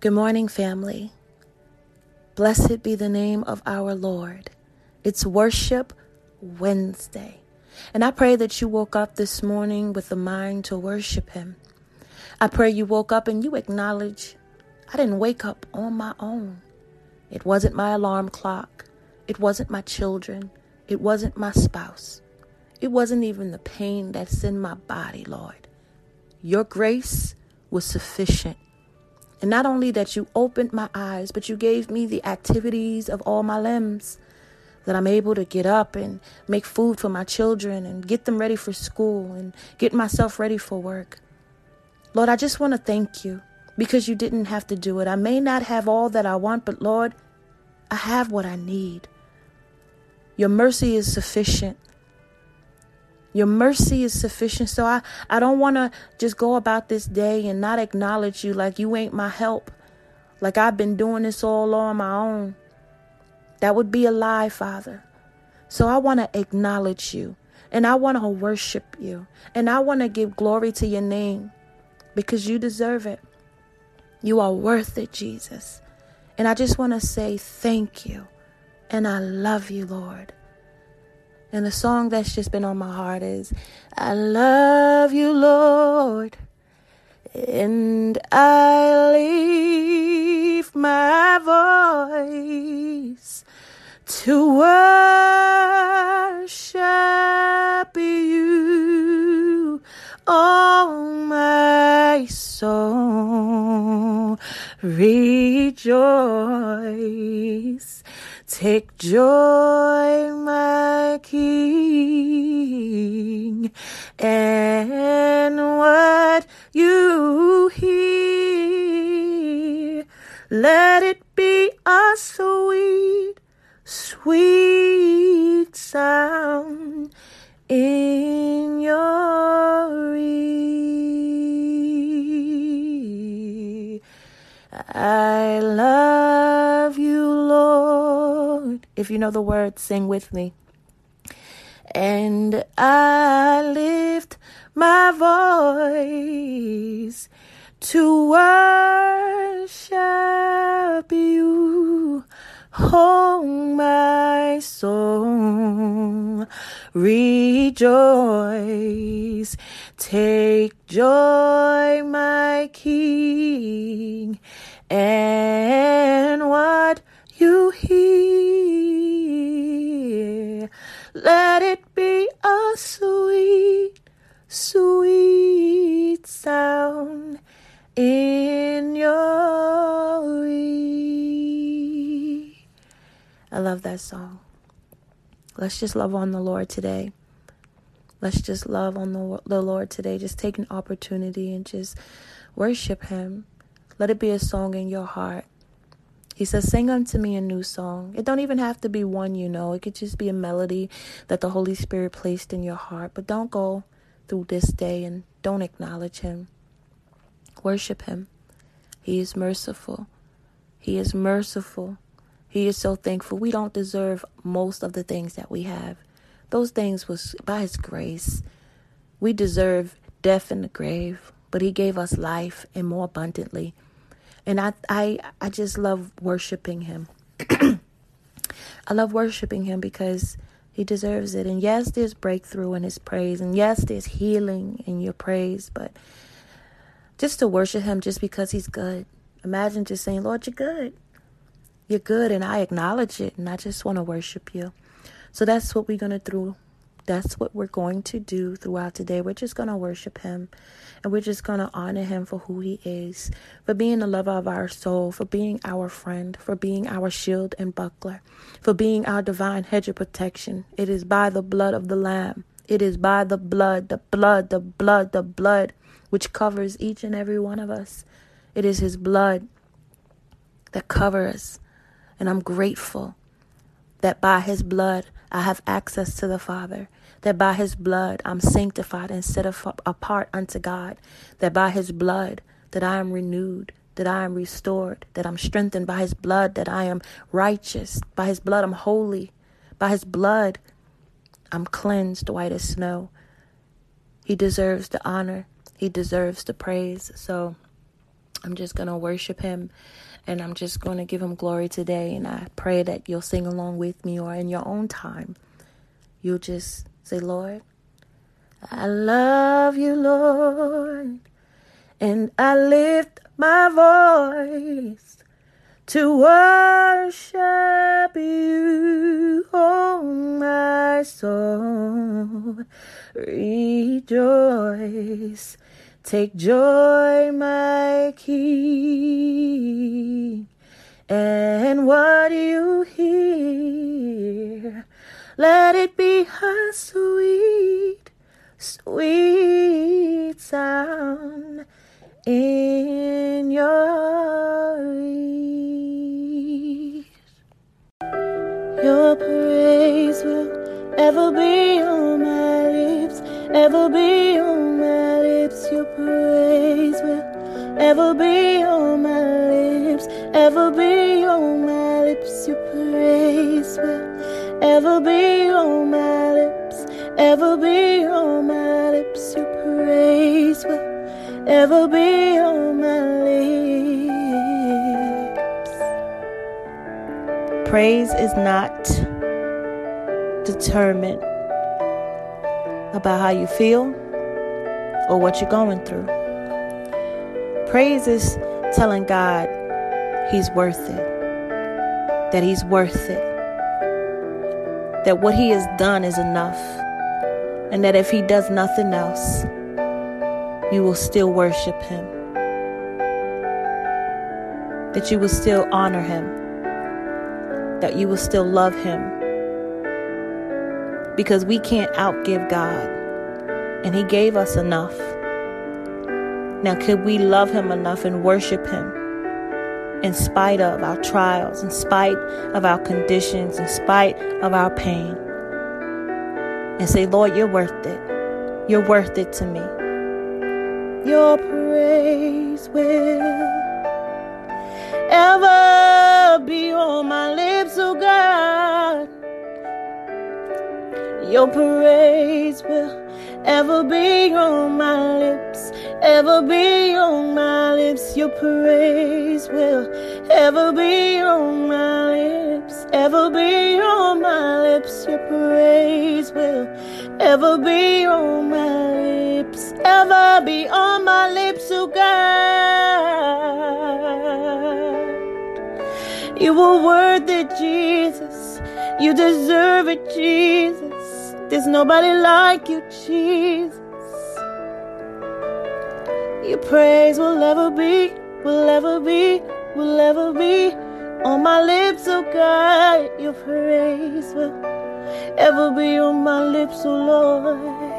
Good morning, family. Blessed be the name of our Lord. It's Worship Wednesday. And I pray that you woke up this morning with the mind to worship Him. I pray you woke up and you acknowledge I didn't wake up on my own. It wasn't my alarm clock. It wasn't my children. It wasn't my spouse. It wasn't even the pain that's in my body, Lord. Your grace was sufficient. And not only that you opened my eyes, but you gave me the activities of all my limbs that I'm able to get up and make food for my children and get them ready for school and get myself ready for work. Lord, I just want to thank you because you didn't have to do it. I may not have all that I want, but Lord, I have what I need. Your mercy is sufficient. Your mercy is sufficient. So I, I don't want to just go about this day and not acknowledge you like you ain't my help, like I've been doing this all on my own. That would be a lie, Father. So I want to acknowledge you and I want to worship you and I want to give glory to your name because you deserve it. You are worth it, Jesus. And I just want to say thank you and I love you, Lord. And the song that's just been on my heart is I love you, Lord, and I leave my voice to worship you, oh my soul, rejoice. Take joy, my King, and what you hear, let it be a sweet, sweet sound in your ear. I love you, Lord. If you know the words, sing with me. And I lift my voice to worship you. Oh, my soul, rejoice. Take joy, my King, and song. Let's just love on the Lord today. Let's just love on the, the Lord today. Just take an opportunity and just worship Him. Let it be a song in your heart. He says, Sing unto me a new song. It don't even have to be one you know. It could just be a melody that the Holy Spirit placed in your heart. But don't go through this day and don't acknowledge Him. Worship Him. He is merciful. He is merciful. He is so thankful. We don't deserve most of the things that we have. Those things was by his grace. We deserve death in the grave, but he gave us life and more abundantly. And I I I just love worshiping him. I love worshiping him because he deserves it. And yes, there's breakthrough in his praise. And yes, there's healing in your praise, but just to worship him just because he's good. Imagine just saying, Lord, you're good. You're good, and I acknowledge it, and I just want to worship you. So that's what we're going to do. That's what we're going to do throughout today. We're just going to worship Him and we're just going to honor Him for who He is, for being the lover of our soul, for being our friend, for being our shield and buckler, for being our divine hedge of protection. It is by the blood of the Lamb. It is by the blood, the blood, the blood, the blood, which covers each and every one of us. It is His blood that covers and I'm grateful that by his blood I have access to the Father, that by his blood I'm sanctified and set apart unto God, that by his blood that I am renewed, that I am restored, that I'm strengthened. By his blood, that I am righteous, by his blood I'm holy, by his blood I'm cleansed white as snow. He deserves the honor, he deserves the praise. So I'm just going to worship him and I'm just going to give him glory today. And I pray that you'll sing along with me or in your own time. You'll just say, Lord, I love you, Lord, and I lift my voice to worship you, oh my soul. Rejoice Take joy, my King, and what you hear, let it be a sweet, sweet sound in your ears. Your praise will ever be on my lips, ever be on ever be on my lips, ever be on my lips. Your praise will ever be on my lips, ever be on my lips. Your praise will ever be on my lips. Praise is not determined about how you feel or what you're going through. Praise is telling God He's worth it, that He's worth it, that what He has done is enough, and that if He does nothing else, you will still worship Him, that you will still honor Him, that you will still love Him because we can't outgive God. And He gave us enough. Now, could we love Him enough and worship Him in spite of our trials, in spite of our conditions, in spite of our pain? And say, Lord, you're worth it. You're worth it to me. Your praise will ever be on my lips, oh God. Your praise will ever be on my ever be on my lips. Your praise will ever be on my lips, ever be on my lips. Your praise will ever be on my lips, ever be on my lips, oh God. You were worth it, Jesus. You deserve it, Jesus. There's nobody like you, Jesus. Your praise will ever be, will ever be, will ever be on my lips, oh God. Your praise will ever be on my lips, oh Lord.